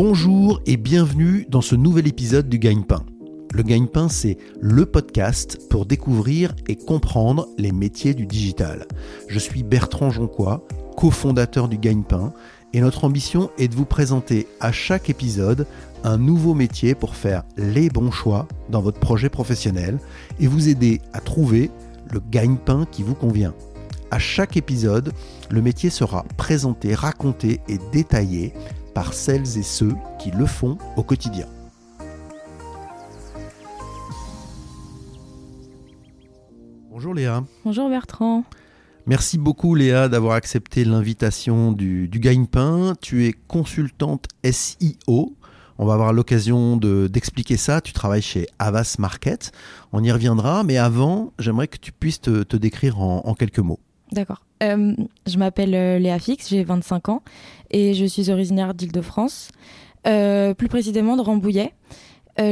Bonjour et bienvenue dans ce nouvel épisode du Gagne-Pain. Le Gagne-Pain, c'est le podcast pour découvrir et comprendre les métiers du digital. Je suis Bertrand Jonquois, cofondateur du Gagne-Pain, et notre ambition est de vous présenter à chaque épisode un nouveau métier pour faire les bons choix dans votre projet professionnel et vous aider à trouver le gagne-pain qui vous convient. À chaque épisode, le métier sera présenté, raconté et détaillé par celles et ceux qui le font au quotidien. Bonjour Léa. Bonjour Bertrand. Merci beaucoup Léa d'avoir accepté l'invitation du, du Gagne-Pain. Tu es consultante SIO. On va avoir l'occasion d'expliquer ça. Tu travailles chez Avas Market. On y reviendra. Mais avant, j'aimerais que tu puisses te, décrire en, quelques mots. D'accord. Euh, je m'appelle euh, Léa Fix, j'ai 25 ans et je suis originaire d'Île-de-France, euh, plus précisément de Rambouillet.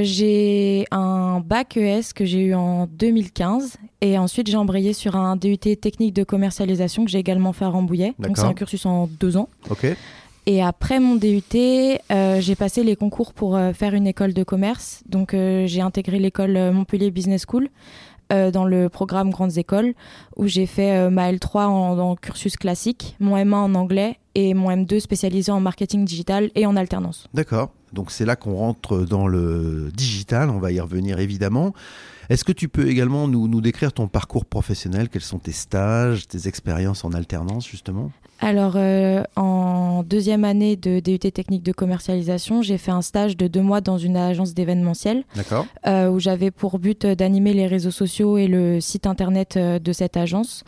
j'ai un bac ES que j'ai eu en 2015 et ensuite j'ai embrayé sur un DUT technique de commercialisation que j'ai également fait à Rambouillet. Donc c'est un cursus en deux ans. Ok. Et après mon DUT, j'ai passé les concours pour faire une école de commerce. Donc j'ai intégré l'école Montpellier Business School euh, dans le programme Grandes Écoles, où j'ai fait euh, ma L3 en, cursus classique, mon M1 en anglais et mon M2 spécialisé en marketing digital et en alternance. D'accord. Donc c'est là qu'on rentre dans le digital, on va y revenir évidemment. Est-ce que tu peux également nous, nous, décrire ton parcours professionnel? Quels sont tes stages, tes expériences en alternance justement? Alors, euh, en deuxième année de DUT technique de commercialisation, j'ai fait un stage de deux mois dans une agence d'événementiel, euh, où j'avais pour but d'animer les réseaux sociaux et le site internet euh, de cette agence.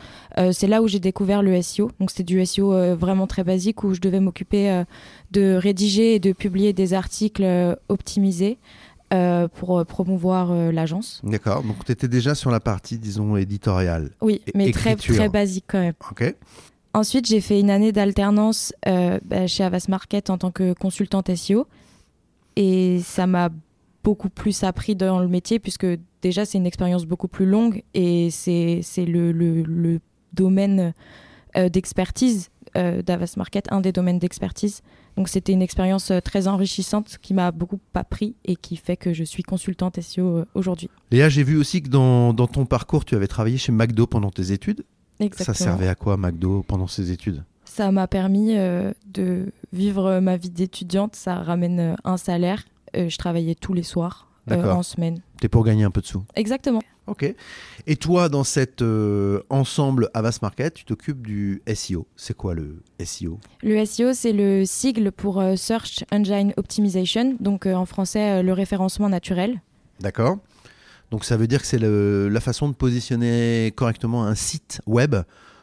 c'est là où j'ai découvert le SEO. Donc, c'était du SEO vraiment très basique, où je devais m'occuper de rédiger et de publier des articles optimisés. Pour promouvoir l'agence. D'accord, donc tu étais déjà sur la partie, disons, éditoriale. Oui, mais très, très basique quand même. Ok. Ensuite, j'ai fait une année d'alternance euh, bah, chez Avas Market en tant que consultante SEO. Et ça m'a beaucoup plus appris dans le métier, puisque déjà, c'est une expérience beaucoup plus longue et c'est le, le, domaine euh, d'expertise euh, d'Avas Market, un des domaines d'expertise. Donc, c'était une expérience très enrichissante qui m'a beaucoup appris et qui fait que je suis consultante SEO aujourd'hui. Léa, j'ai vu aussi que dans, dans ton parcours, tu avais travaillé chez McDo pendant tes études. Ça servait à quoi McDo pendant ses études? Ça m'a permis euh, de vivre ma vie d'étudiante. Ça ramène euh, un salaire. Euh, je travaillais tous les soirs en semaine. T'es pour gagner un peu de sous Exactement. Ok. Et toi, dans cet ensemble Avas Market, tu t'occupes du SEO. C'est quoi le SEO Le SEO, c'est le sigle pour Search Engine Optimization, donc en français, le référencement naturel. D'accord. Donc ça veut dire que c'est la façon de positionner correctement un site web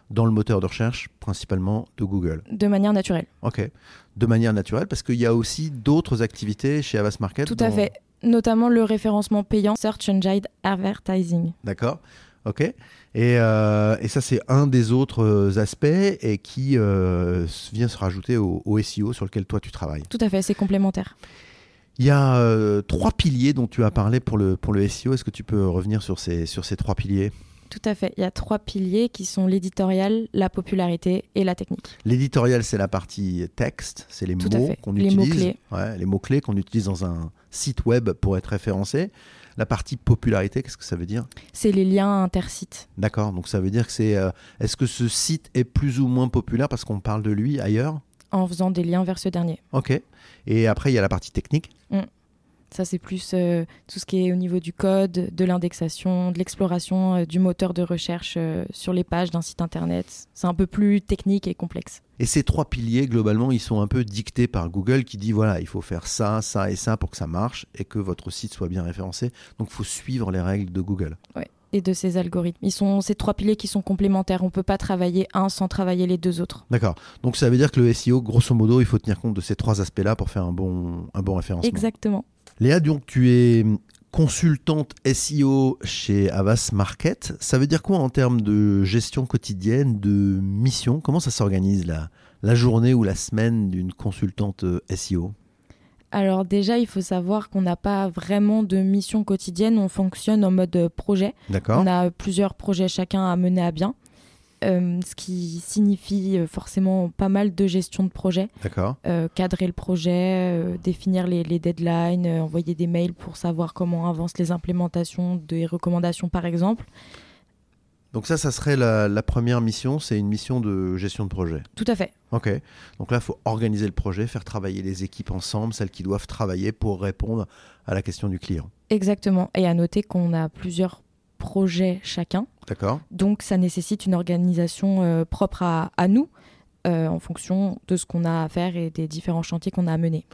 dans le moteur de recherche, principalement de Google. De manière naturelle. Ok. De manière naturelle, parce qu'il y a aussi d'autres activités chez Avast Market. Tout à fait. Notamment le référencement payant Search Engine Advertising. D'accord. Ok. Et, euh, et ça, c'est un des autres aspects et qui euh, vient se rajouter au, au SEO sur lequel toi tu travailles. Tout à fait, c'est complémentaire. Il y a euh, trois piliers dont tu as parlé pour le, pour le SEO. Est-ce que tu peux revenir sur ces, sur ces trois piliers? Tout à fait. Il y a trois piliers qui sont l'éditorial, la popularité et la technique. L'éditorial, c'est la partie texte, c'est les mots qu'on utilise. Mots-clés. les mots-clés qu'on utilise dans un site web pour être référencé. La partie popularité, qu'est-ce que ça veut dire? C'est les liens intersites. D'accord, donc ça veut dire que c'est. Euh, est-ce que ce site est plus ou moins populaire parce qu'on parle de lui ailleurs? En faisant des liens vers ce dernier. Ok. Et après, il y a la partie technique. Mm. Ça, c'est plus euh, tout ce qui est au niveau du code, de l'indexation, de l'exploration euh, du moteur de recherche euh, sur les pages d'un site internet. C'est un peu plus technique et complexe. Et ces trois piliers, globalement, ils sont un peu dictés par Google qui dit voilà, il faut faire ça, ça et ça pour que ça marche et que votre site soit bien référencé. Donc, il faut suivre les règles de Google. Ouais et de ces algorithmes. Ils sont ces trois piliers qui sont complémentaires. On ne peut pas travailler un sans travailler les deux autres. D'accord. Donc ça veut dire que le SEO, grosso modo, il faut tenir compte de ces trois aspects-là pour faire un bon, un bon référencement. Exactement. Léa, donc tu es consultante SEO chez Avas Market. Ça veut dire quoi en termes de gestion quotidienne, de mission? Comment ça s'organise la, la journée ou la semaine d'une consultante euh, SEO alors déjà, il faut savoir qu'on n'a pas vraiment de mission quotidienne, on fonctionne en mode projet. D'accord. On a plusieurs projets chacun à mener à bien. Euh, ce qui signifie euh, forcément pas mal de gestion de projet. D'accord. Euh, cadrer le projet, euh, définir les, les deadlines, envoyer des mails pour savoir comment avancent les implémentations des recommandations par exemple. Donc ça, ça serait la, la première mission, c'est une mission de gestion de projet. Tout à fait. Ok. Donc là, il faut organiser le projet, faire travailler les équipes ensemble, celles qui doivent travailler pour répondre à la question du client. Exactement. Et à noter qu'on a plusieurs projets chacun. D'accord Donc ça nécessite une organisation euh, propre à, à nous euh, en fonction de ce qu'on a à faire et des différents chantiers qu'on a à mener.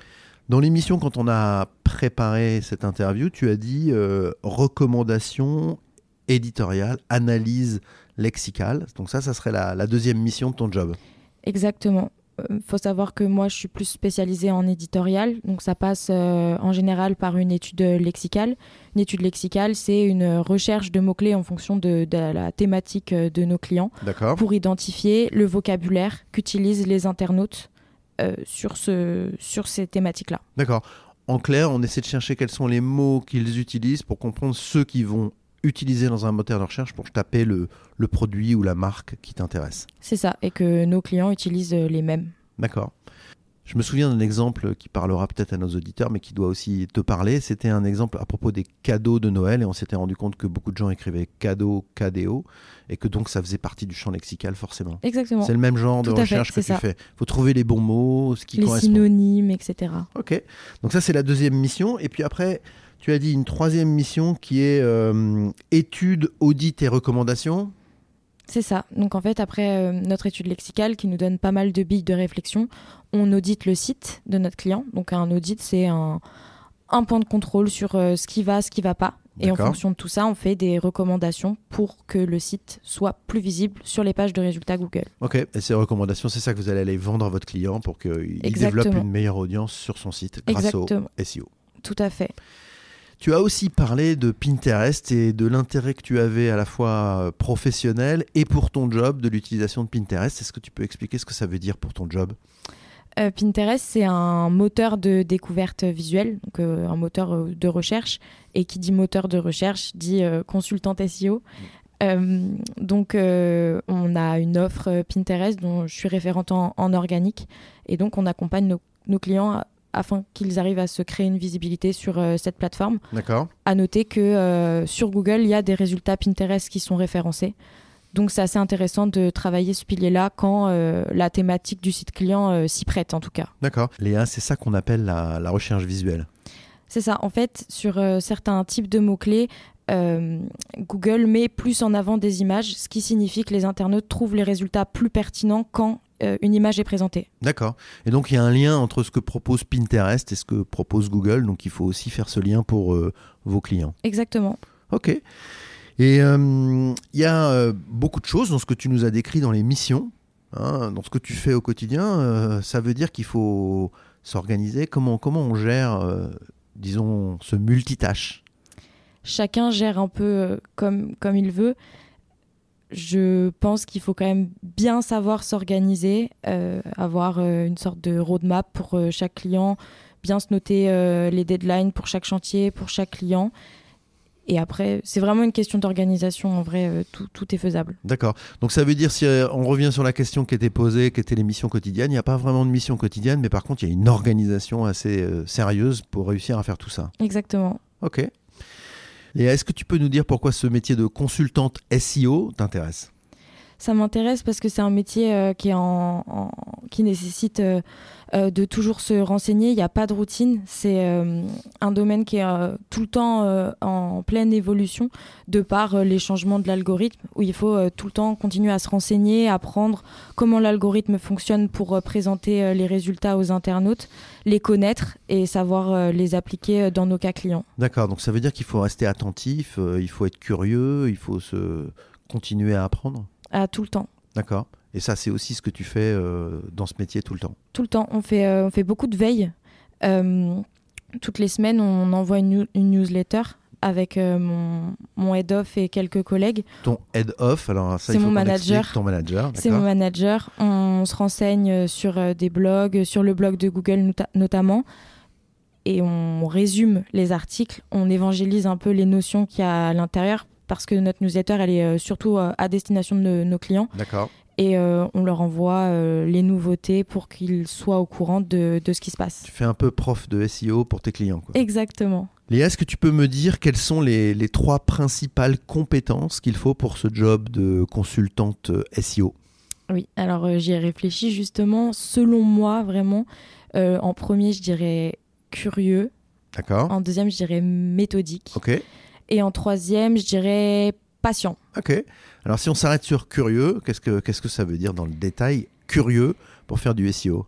Dans l'émission, quand on a préparé cette interview, tu as dit euh, recommandation éditoriale, analyse lexicale. Donc ça, ça serait la, la deuxième mission de ton job. Exactement. Il faut savoir que moi, je suis plus spécialisée en éditorial. Donc, ça passe euh, en général par une étude lexicale. Une étude lexicale, c'est une recherche de mots-clés en fonction de, de la thématique euh, de nos clients pour identifier le vocabulaire qu'utilisent les internautes euh, sur, ce, sur ces thématiques-là. D'accord. En clair, on essaie de chercher quels sont les mots qu'ils utilisent pour comprendre ceux qui vont utiliser dans un moteur de recherche pour taper le, le produit ou la marque qui t'intéresse. C'est ça. Et que nos clients utilisent euh, les mêmes. D'accord. Je me souviens d'un exemple qui parlera peut-être à nos auditeurs, mais qui doit aussi te parler. C'était un exemple à propos des cadeaux de Noël, et on s'était rendu compte que beaucoup de gens écrivaient cadeau, cadéo, et que donc ça faisait partie du champ lexical forcément. Exactement. C'est le même genre de fait, recherche que tu ça. fais. Il faut trouver les bons mots, ce qui Les correspond. synonymes, etc. Ok. Donc ça, c'est la deuxième mission. Et puis après, tu as dit une troisième mission qui est euh, étude, audit et recommandation. C'est ça. Donc en fait, après euh, notre étude lexicale qui nous donne pas mal de billes de réflexion, on audite le site de notre client. Donc un audit, c'est un, un point de contrôle sur euh, ce qui va, ce qui va pas. Et en fonction de tout ça, on fait des recommandations pour que le site soit plus visible sur les pages de résultats Google. Ok. Et ces recommandations, c'est ça que vous allez aller vendre à votre client pour qu'il développe une meilleure audience sur son site grâce Exactement. au SEO. Tout à fait. Tu as aussi parlé de Pinterest et de l'intérêt que tu avais à la fois euh, professionnel et pour ton job de l'utilisation de Pinterest. Est-ce que tu peux expliquer ce que ça veut dire pour ton job? Euh, Pinterest, c'est un moteur de découverte visuelle, donc euh, un moteur de recherche. Et qui dit moteur de recherche dit euh, consultante SEO. Euh, donc, on a une offre Pinterest dont je suis référente en, en organique. Et donc, on accompagne nos, nos clients à- afin qu'ils arrivent à se créer une visibilité sur euh, cette plateforme. D'accord À noter que euh, sur Google, il y a des résultats Pinterest qui sont référencés. Donc c'est assez intéressant de travailler ce pilier-là quand euh, la thématique du site client s'y prête en tout cas. D'accord. Léa, c'est ça qu'on appelle la, la recherche visuelle. C'est ça. En fait, sur certains types de mots-clés, Google met plus en avant des images, ce qui signifie que les internautes trouvent les résultats plus pertinents quand euh, une image est présentée. D'accord. Et donc il y a un lien entre ce que propose Pinterest et ce que propose Google. Donc il faut aussi faire ce lien pour euh, vos clients. Exactement. Ok. Et euh, il y a beaucoup de choses dans ce que tu nous as décrit dans les missions, hein, dans ce que tu fais au quotidien. ça veut dire qu'il faut s'organiser. Comment, comment on gère, disons, ce multitâche? Chacun gère un peu comme, comme il veut. Je pense qu'il faut quand même bien savoir s'organiser, euh, avoir euh, une sorte de roadmap pour euh, chaque client, bien se noter les deadlines pour chaque chantier, pour chaque client. Et après, c'est vraiment une question d'organisation. En vrai, tout, tout est faisable. D'accord. Donc ça veut dire, si on revient sur la question qui était posée, qui était les missions quotidiennes, il n'y a pas vraiment de mission quotidienne, mais par contre, il y a une organisation assez sérieuse pour réussir à faire tout ça. Exactement. Ok. Et est-ce que tu peux nous dire pourquoi ce métier de consultante SEO t'intéresse? Ça m'intéresse parce que c'est un métier euh, qui, est en, en- qui nécessite euh, euh, de toujours se renseigner. Il n'y a pas de routine. C'est un domaine qui est tout le temps en pleine évolution de par les changements de l'algorithme, où il faut tout le temps continuer à se renseigner, apprendre comment l'algorithme fonctionne pour présenter les résultats aux internautes, les connaître et savoir les appliquer dans nos cas clients. D'accord, donc ça veut dire qu'il faut rester attentif, il faut être curieux, il faut se continuer à apprendre? Tout le temps. D'accord. Et ça, c'est aussi ce que tu fais euh, dans ce métier tout le temps. Tout le temps. On fait, euh, on fait beaucoup de veille. Euh, toutes les semaines, on envoie une, new- une newsletter avec mon, mon head-off et quelques collègues. Ton head off, alors ça, C'est mon manager. Ton manager, C'est mon manager. On se renseigne sur des blogs, sur le blog de Google nota- notamment. Et on résume les articles. On évangélise un peu les notions qu'il y a à l'intérieur parce que notre newsletter, elle est surtout à destination de nos clients. D'accord. Et on leur envoie les nouveautés pour qu'ils soient au courant de, de, ce qui se passe. Tu fais un peu prof de SEO pour tes clients. Quoi. Exactement. Léa, est-ce que tu peux me dire quelles sont les, les trois principales compétences qu'il faut pour ce job de consultante SEO Oui, alors j'y ai réfléchi justement. Selon moi, vraiment, en premier, je dirais curieux. D'accord. En deuxième, je dirais méthodique. Ok. Et en troisième, je dirais patient. Ok. Alors si on s'arrête sur curieux, qu'est-ce que, qu'est-ce que ça veut dire dans le détail? Curieux pour faire du SEO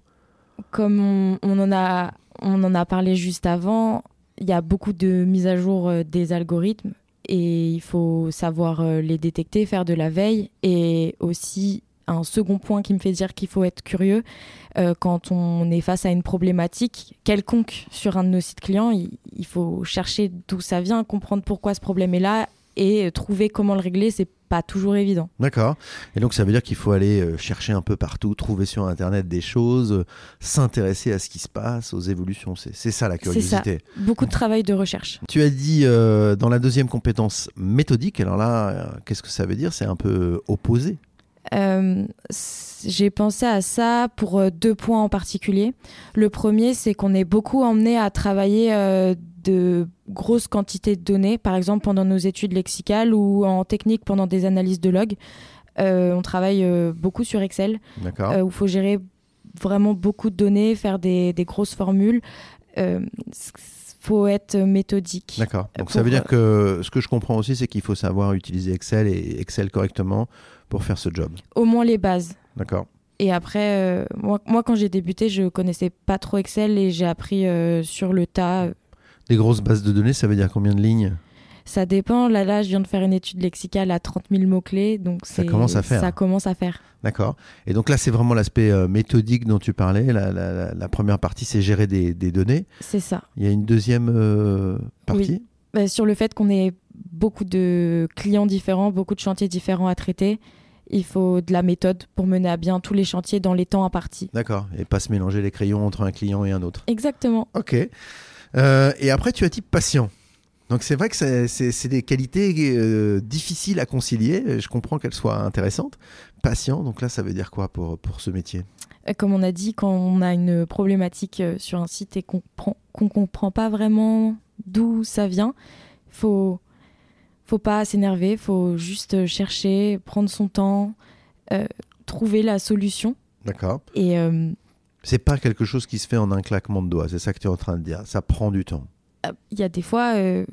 Comme on, en a, on en a parlé juste avant, il y a beaucoup de mises à jour euh, des algorithmes et il faut savoir euh, les détecter, faire de la veille et aussi un second point qui me fait dire qu'il faut être curieux euh, quand on est face à une problématique quelconque sur un de nos sites clients. Il, faut chercher d'où ça vient, comprendre pourquoi ce problème est là et trouver comment le régler. C'est pas toujours évident. D'accord. Et donc ça veut dire qu'il faut aller euh, chercher un peu partout, trouver sur Internet des choses, euh, s'intéresser à ce qui se passe, aux évolutions. C'est ça la curiosité. Ça. Beaucoup de travail de recherche. Tu as dit dans la deuxième compétence méthodique. Alors là, qu'est-ce que ça veut dire? C'est un peu opposé euh, j'ai pensé à ça pour euh, deux points en particulier. Le premier, c'est qu'on est beaucoup emmené à travailler euh, de grosses quantités de données, par exemple pendant nos études lexicales ou en technique pendant des analyses de log. on travaille beaucoup sur Excel, où il faut gérer vraiment beaucoup de données, faire des, des grosses formules. Il faut être méthodique. D'accord. Donc ça veut dire que ce que je comprends aussi, c'est qu'il faut savoir utiliser Excel et Excel correctement pour faire ce job Au moins les bases. D'accord. Et après, euh, moi, moi, quand j'ai débuté, je connaissais pas trop Excel et j'ai appris euh, sur le tas. Des grosses bases de données, ça veut dire combien de lignes? Ça dépend. Là, là, je viens de faire une étude lexicale à 30 000 mots-clés. Donc ça commence à faire. Ça commence à faire. D'accord. Et donc là, c'est vraiment l'aspect euh, méthodique dont tu parlais. La, la, première partie, c'est gérer des, des données. C'est ça. Il y a une deuxième partie? Oui. Bah, sur le fait qu'on ait beaucoup de clients différents, beaucoup de chantiers différents à traiter il faut de la méthode pour mener à bien tous les chantiers dans les temps impartis. D'accord, et pas se mélanger les crayons entre un client et un autre. Exactement. Ok. Euh, et après, tu as type patient. Donc c'est vrai que c'est des qualités euh, difficiles à concilier. Je comprends qu'elles soient intéressantes. Patient, donc là, ça veut dire quoi pour, pour ce métier? Euh, Comme on a dit, quand on a une problématique sur un site et qu'on ne comprend pas vraiment d'où ça vient, il faut faut pas s'énerver, faut juste chercher, prendre son temps, euh, trouver la solution. D'accord. Et euh, c'est pas quelque chose qui se fait en un claquement de doigts, c'est ça que tu es en train de dire. Ça prend du temps. Il y a des fois, euh,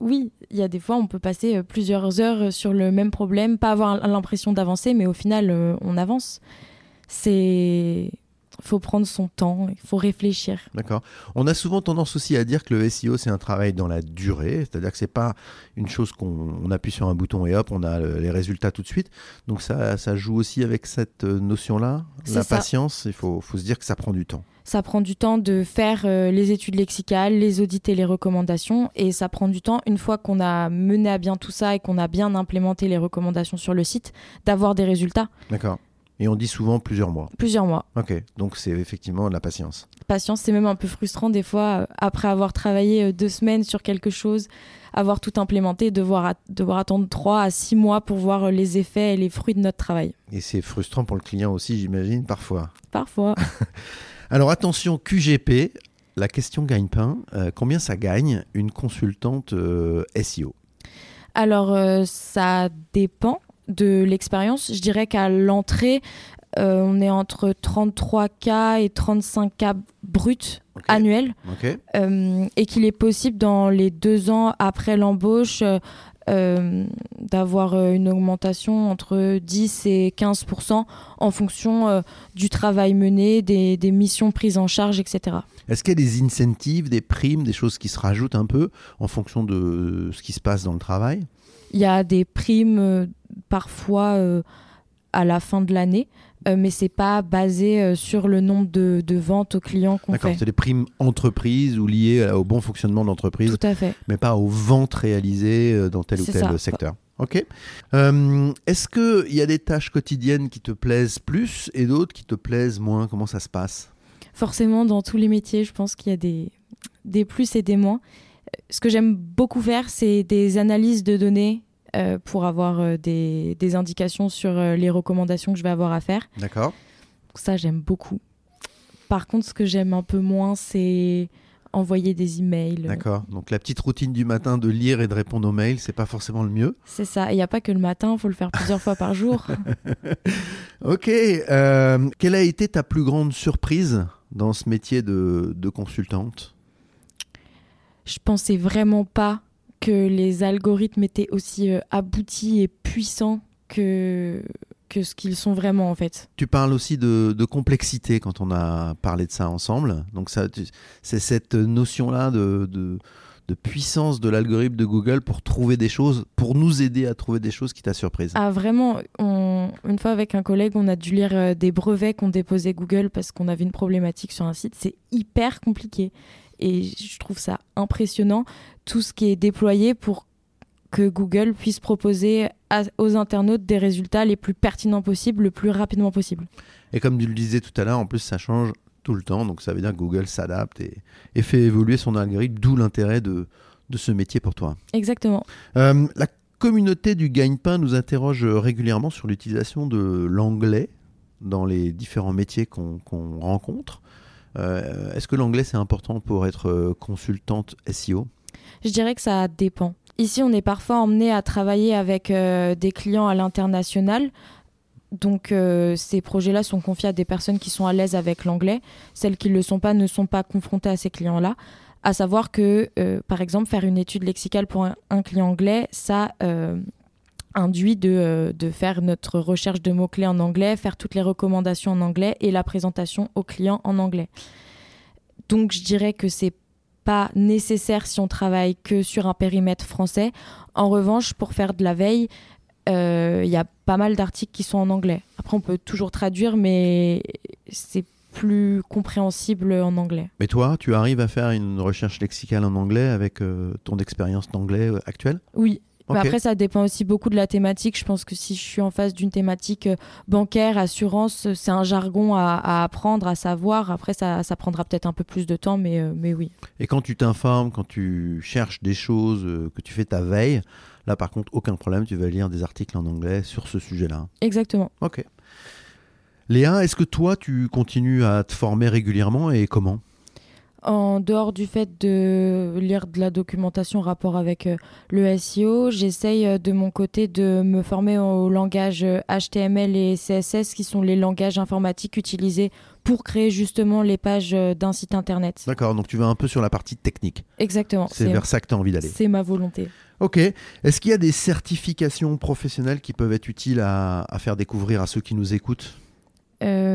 oui, il y a des fois, on peut passer plusieurs heures sur le même problème, pas avoir l'impression d'avancer, mais au final, on avance. C'est faut prendre son temps, il faut réfléchir. D'accord. On a souvent tendance aussi à dire que le SEO, c'est un travail dans la durée, c'est-à-dire que c'est pas une chose qu'on appuie sur un bouton et hop, on a les résultats tout de suite. Donc ça, ça joue aussi avec cette euh, notion-là, la patience, il faut, faut se dire que ça prend du temps. Ça prend du temps de faire euh, les études lexicales, les audits et les recommandations. Et ça prend du temps, une fois qu'on a mené à bien tout ça et qu'on a bien implémenté les recommandations sur le site, d'avoir des résultats. D'accord. Et on dit souvent plusieurs mois. Plusieurs mois. Ok, donc c'est effectivement de la patience. Patience, c'est même un peu frustrant des fois, euh, après avoir travaillé euh, deux semaines sur quelque chose, avoir tout implémenté, devoir, devoir attendre trois à six mois pour voir euh, les effets et les fruits de notre travail. Et c'est frustrant pour le client aussi, j'imagine, parfois. Parfois. Alors attention, QGP, la question gagne-pain. combien ça gagne une consultante SEO Alors ça dépend de l'expérience, je dirais qu'à l'entrée, euh, on est entre 33K et 35K bruts annuels. Euh, et qu'il est possible dans les deux ans après l'embauche euh, d'avoir une augmentation entre 10 et 15% en fonction du travail mené, des, des, missions prises en charge, etc. Est-ce qu'il y a des incentives, des primes, des choses qui se rajoutent un peu en fonction de ce qui se passe dans le travail? Il y a des primes euh, parfois euh, à la fin de l'année, euh, mais c'est pas basé sur le nombre de, ventes aux clients qu'on fait. D'accord, c'est des primes entreprises ou liées au bon fonctionnement de l'entreprise. Tout à fait. Mais pas aux ventes réalisées dans tel ou tel secteur. Ok. Est-ce qu'il y a des tâches quotidiennes qui te plaisent plus et d'autres qui te plaisent moins? Comment ça se passe? Forcément, dans tous les métiers, je pense qu'il y a des, des plus et des moins ce que j'aime beaucoup faire, c'est des analyses de données euh, pour avoir euh, des, des indications sur euh, les recommandations que je vais avoir à faire. D'accord. Ça, j'aime beaucoup. Par contre, ce que j'aime un peu moins, c'est envoyer des emails. D'accord. Donc la petite routine du matin de lire et de répondre aux mails, c'est pas forcément le mieux. C'est ça. Il n'y a pas que le matin, il faut le faire plusieurs fois par jour. Ok. euh, quelle a été ta plus grande surprise dans ce métier de, de consultante? Je pensais vraiment pas que les algorithmes étaient aussi euh, aboutis et puissants que, que ce qu'ils sont vraiment en fait. Tu parles aussi de, de complexité quand on a parlé de ça ensemble. Donc ça, c'est cette notion-là de, de, de puissance de l'algorithme de Google pour trouver des choses, pour nous aider à trouver des choses qui t'a surprise. Ah vraiment, on- une fois avec un collègue, on a dû lire euh, des brevets qu'on déposait Google parce qu'on avait une problématique sur un site. C'est hyper compliqué. Et je trouve ça impressionnant, tout ce qui est déployé pour que Google puisse proposer à- aux internautes des résultats les plus pertinents possibles, le plus rapidement possible. Et comme tu le disais tout à l'heure, en plus ça change tout le temps. Donc ça veut dire que Google s'adapte et, et fait évoluer son algorithme, d'où l'intérêt de, de ce métier pour toi. Exactement. Euh, la communauté du gagne-pain nous interroge régulièrement sur l'utilisation de l'anglais dans les différents métiers qu'on qu'on rencontre. Euh, Est-ce que l'anglais c'est important pour être euh, consultante SEO Je dirais que ça dépend. Ici, on est parfois emmené à travailler avec euh, des clients à l'international. Donc, ces projets-là sont confiés à des personnes qui sont à l'aise avec l'anglais. Celles qui ne le sont pas ne sont pas confrontées à ces clients-là. À savoir que, par exemple, faire une étude lexicale pour un, client anglais, ça induit de, euh, de faire notre recherche de mots-clés en anglais, faire toutes les recommandations en anglais et la présentation au client en anglais. Donc, je dirais que c'est pas nécessaire si on travaille que sur un périmètre français. En revanche, pour faire de la veille, euh, il y a pas mal d'articles qui sont en anglais. Après, on peut toujours traduire, mais c'est plus compréhensible en anglais. Mais toi, tu arrives à faire une recherche lexicale en anglais avec euh, ton expérience d'anglais euh, actuelle? Oui. Mais après, ça dépend aussi beaucoup de la thématique. Je pense que si je suis en face d'une thématique euh, bancaire, assurance, euh, c'est un jargon à, à apprendre, à savoir. Après, ça, ça prendra peut-être un peu plus de temps, mais, euh, mais oui. Et quand tu t'informes, quand tu cherches des choses, que tu fais ta veille, là par contre, aucun problème, tu vas lire des articles en anglais sur ce sujet-là. Exactement. Ok. Léa, est-ce que toi, tu continues à te former régulièrement et comment? En dehors du fait de lire de la documentation en rapport avec euh, le SEO, j'essaye euh, de mon côté de me former au langage euh, HTML et CSS qui sont les langages informatiques utilisés pour créer justement les pages euh, d'un site internet. D'accord, donc tu vas un peu sur la partie technique. Exactement. C'est vers ça que tu as envie d'aller. c'est ma volonté. Ok. Est-ce qu'il y a des certifications professionnelles qui peuvent être utiles à, à faire découvrir à ceux qui nous écoutent? Euh,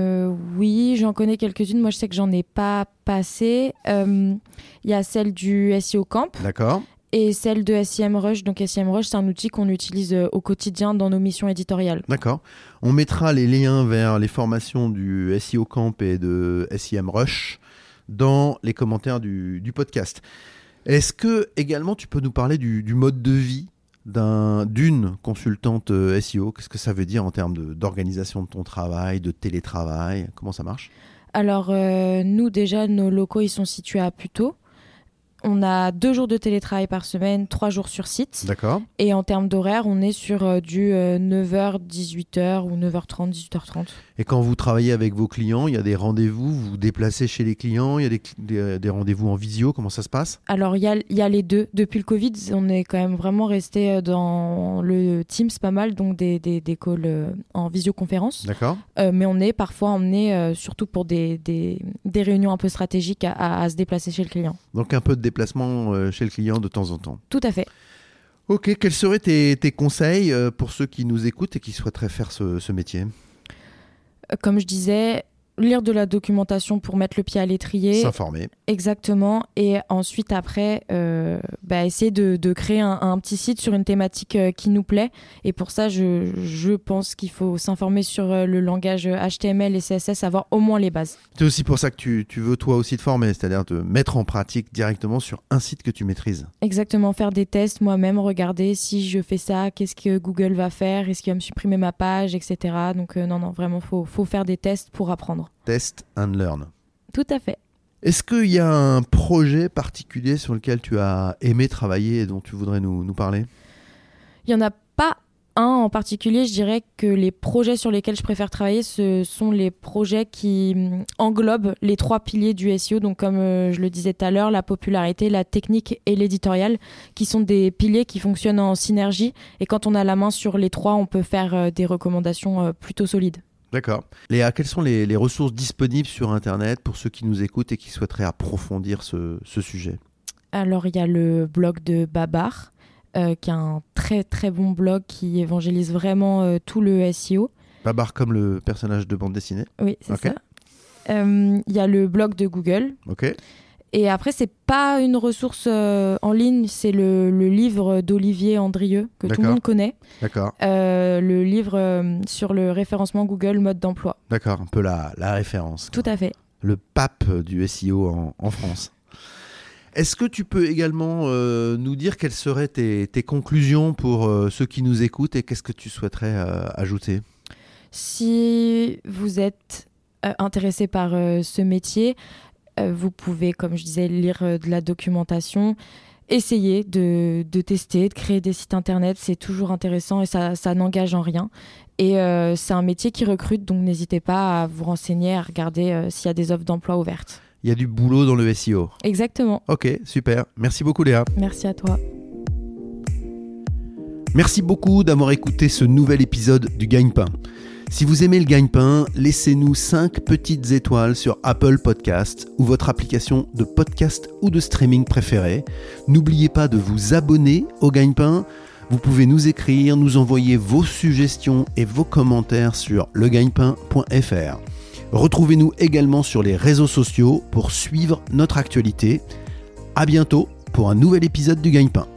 oui, j'en connais quelques-unes. Moi, je sais que j'en ai pas passé. Euh, Il y a celle du SEO Camp D'accord et celle de SEMrush. Donc, SEMrush, c'est un outil qu'on utilise euh, au quotidien dans nos missions éditoriales. D'accord. On mettra les liens vers les formations du SEO Camp et de SEM Rush dans les commentaires du, du podcast. Est-ce que également tu peux nous parler du, du mode de vie d'un- d'une consultante euh, SEO Qu'est-ce que ça veut dire en termes d'organisation de, ton travail, de télétravail? Comment ça marche? Alors, euh, nous, déjà, nos locaux, ils sont situés à Puteaux. On a deux jours de télétravail par semaine, trois jours sur site. D'accord. Et en termes d'horaire, on est sur euh, du 9h, 18h ou 9h30, 18h30. Et quand vous travaillez avec vos clients, il y a des rendez-vous, vous vous déplacez chez les clients, il y a des, cl- des- des rendez-vous en visio, comment ça se passe? Alors, il y a, il y a les deux. Depuis le Covid, on est quand même vraiment resté euh, dans le Teams pas mal, donc des, des, des calls euh, en visioconférence. D'accord Euh, mais on est parfois emmené, euh, surtout pour des, des, des réunions un peu stratégiques, à, à- à se déplacer chez le client. Donc un peu de déplacement euh, chez le client de temps en temps. Tout à fait. Ok, quels seraient tes, tes conseils euh, pour ceux qui nous écoutent et qui souhaiteraient faire ce, ce métier? Euh, Comme je disais, lire de la documentation pour mettre le pied à l'étrier. S'informer. Exactement. Et ensuite, après, euh, bah, essayer de, de créer un, un petit site sur une thématique euh, qui nous plaît. Et pour ça, je, je pense qu'il faut s'informer sur euh, le langage HTML et CSS, avoir au moins les bases. C'est aussi pour ça que tu, tu veux toi aussi te former, c'est-à-dire te mettre en pratique directement sur un site que tu maîtrises. Exactement, faire des tests moi-même, regarder si je fais ça, qu'est-ce que Google va faire, est-ce qu'il va me supprimer ma page, etc. Donc non, non, vraiment, faut, faut faire des tests pour apprendre. Test and learn. Tout à fait. Est-ce qu'il y a un projet particulier sur lequel tu as aimé travailler et dont tu voudrais nous, nous parler? Il y en a Pas un en particulier, je dirais que les projets sur lesquels je préfère travailler, ce sont les projets qui hum, englobent les trois piliers du SEO. Donc, comme euh, je le disais tout à l'heure, la popularité, la technique et l'éditorial, qui sont des piliers qui fonctionnent en synergie. Et quand on a la main sur les trois, on peut faire euh, des recommandations euh, plutôt solides. D'accord. Léa, quelles sont les, ressources disponibles sur Internet pour ceux qui nous écoutent et qui souhaiteraient approfondir ce, ce sujet? Alors, il y a le blog de Babar euh, qui est un très très bon blog qui évangélise vraiment euh, tout le SEO. Babar comme le personnage de bande dessinée? Oui, c'est ça. Euh, il y a le blog de Google. Ok. Et après, c'est pas une ressource en ligne, c'est le, livre d'Olivier Andrieux, que tout le monde connaît. D'accord. le livre sur le référencement Google mode d'emploi. D'accord, un peu la, la référence. Tout à fait. Le pape du SEO en, en France. Est-ce que tu peux également euh, nous dire quelles seraient tes, conclusions pour euh, ceux qui nous écoutent et qu'est-ce que tu souhaiterais euh, ajouter? Si vous êtes intéressé par ce métier, vous pouvez, comme je disais, lire de la documentation, essayer de, tester, de créer des sites internet. C'est toujours intéressant et ça, ça n'engage en rien. Et c'est un métier qui recrute, donc n'hésitez pas à vous renseigner, à regarder s'il y a des offres d'emploi ouvertes il y a du boulot dans le SEO. Exactement. Ok, super. Merci beaucoup Léa. Merci à toi. Merci beaucoup d'avoir écouté ce nouvel épisode du Gagne-Pain. Si vous aimez le gagne-pain, laissez-nous 5 petites étoiles sur Apple Podcast ou votre application de podcast ou de streaming préférée. N'oubliez pas de vous abonner au gagne-pain. Vous pouvez nous écrire, nous envoyer vos suggestions et vos commentaires sur legagnepain.fr. Retrouvez-nous également sur les réseaux sociaux pour suivre notre actualité. A bientôt pour un nouvel épisode du Gagne-Pain.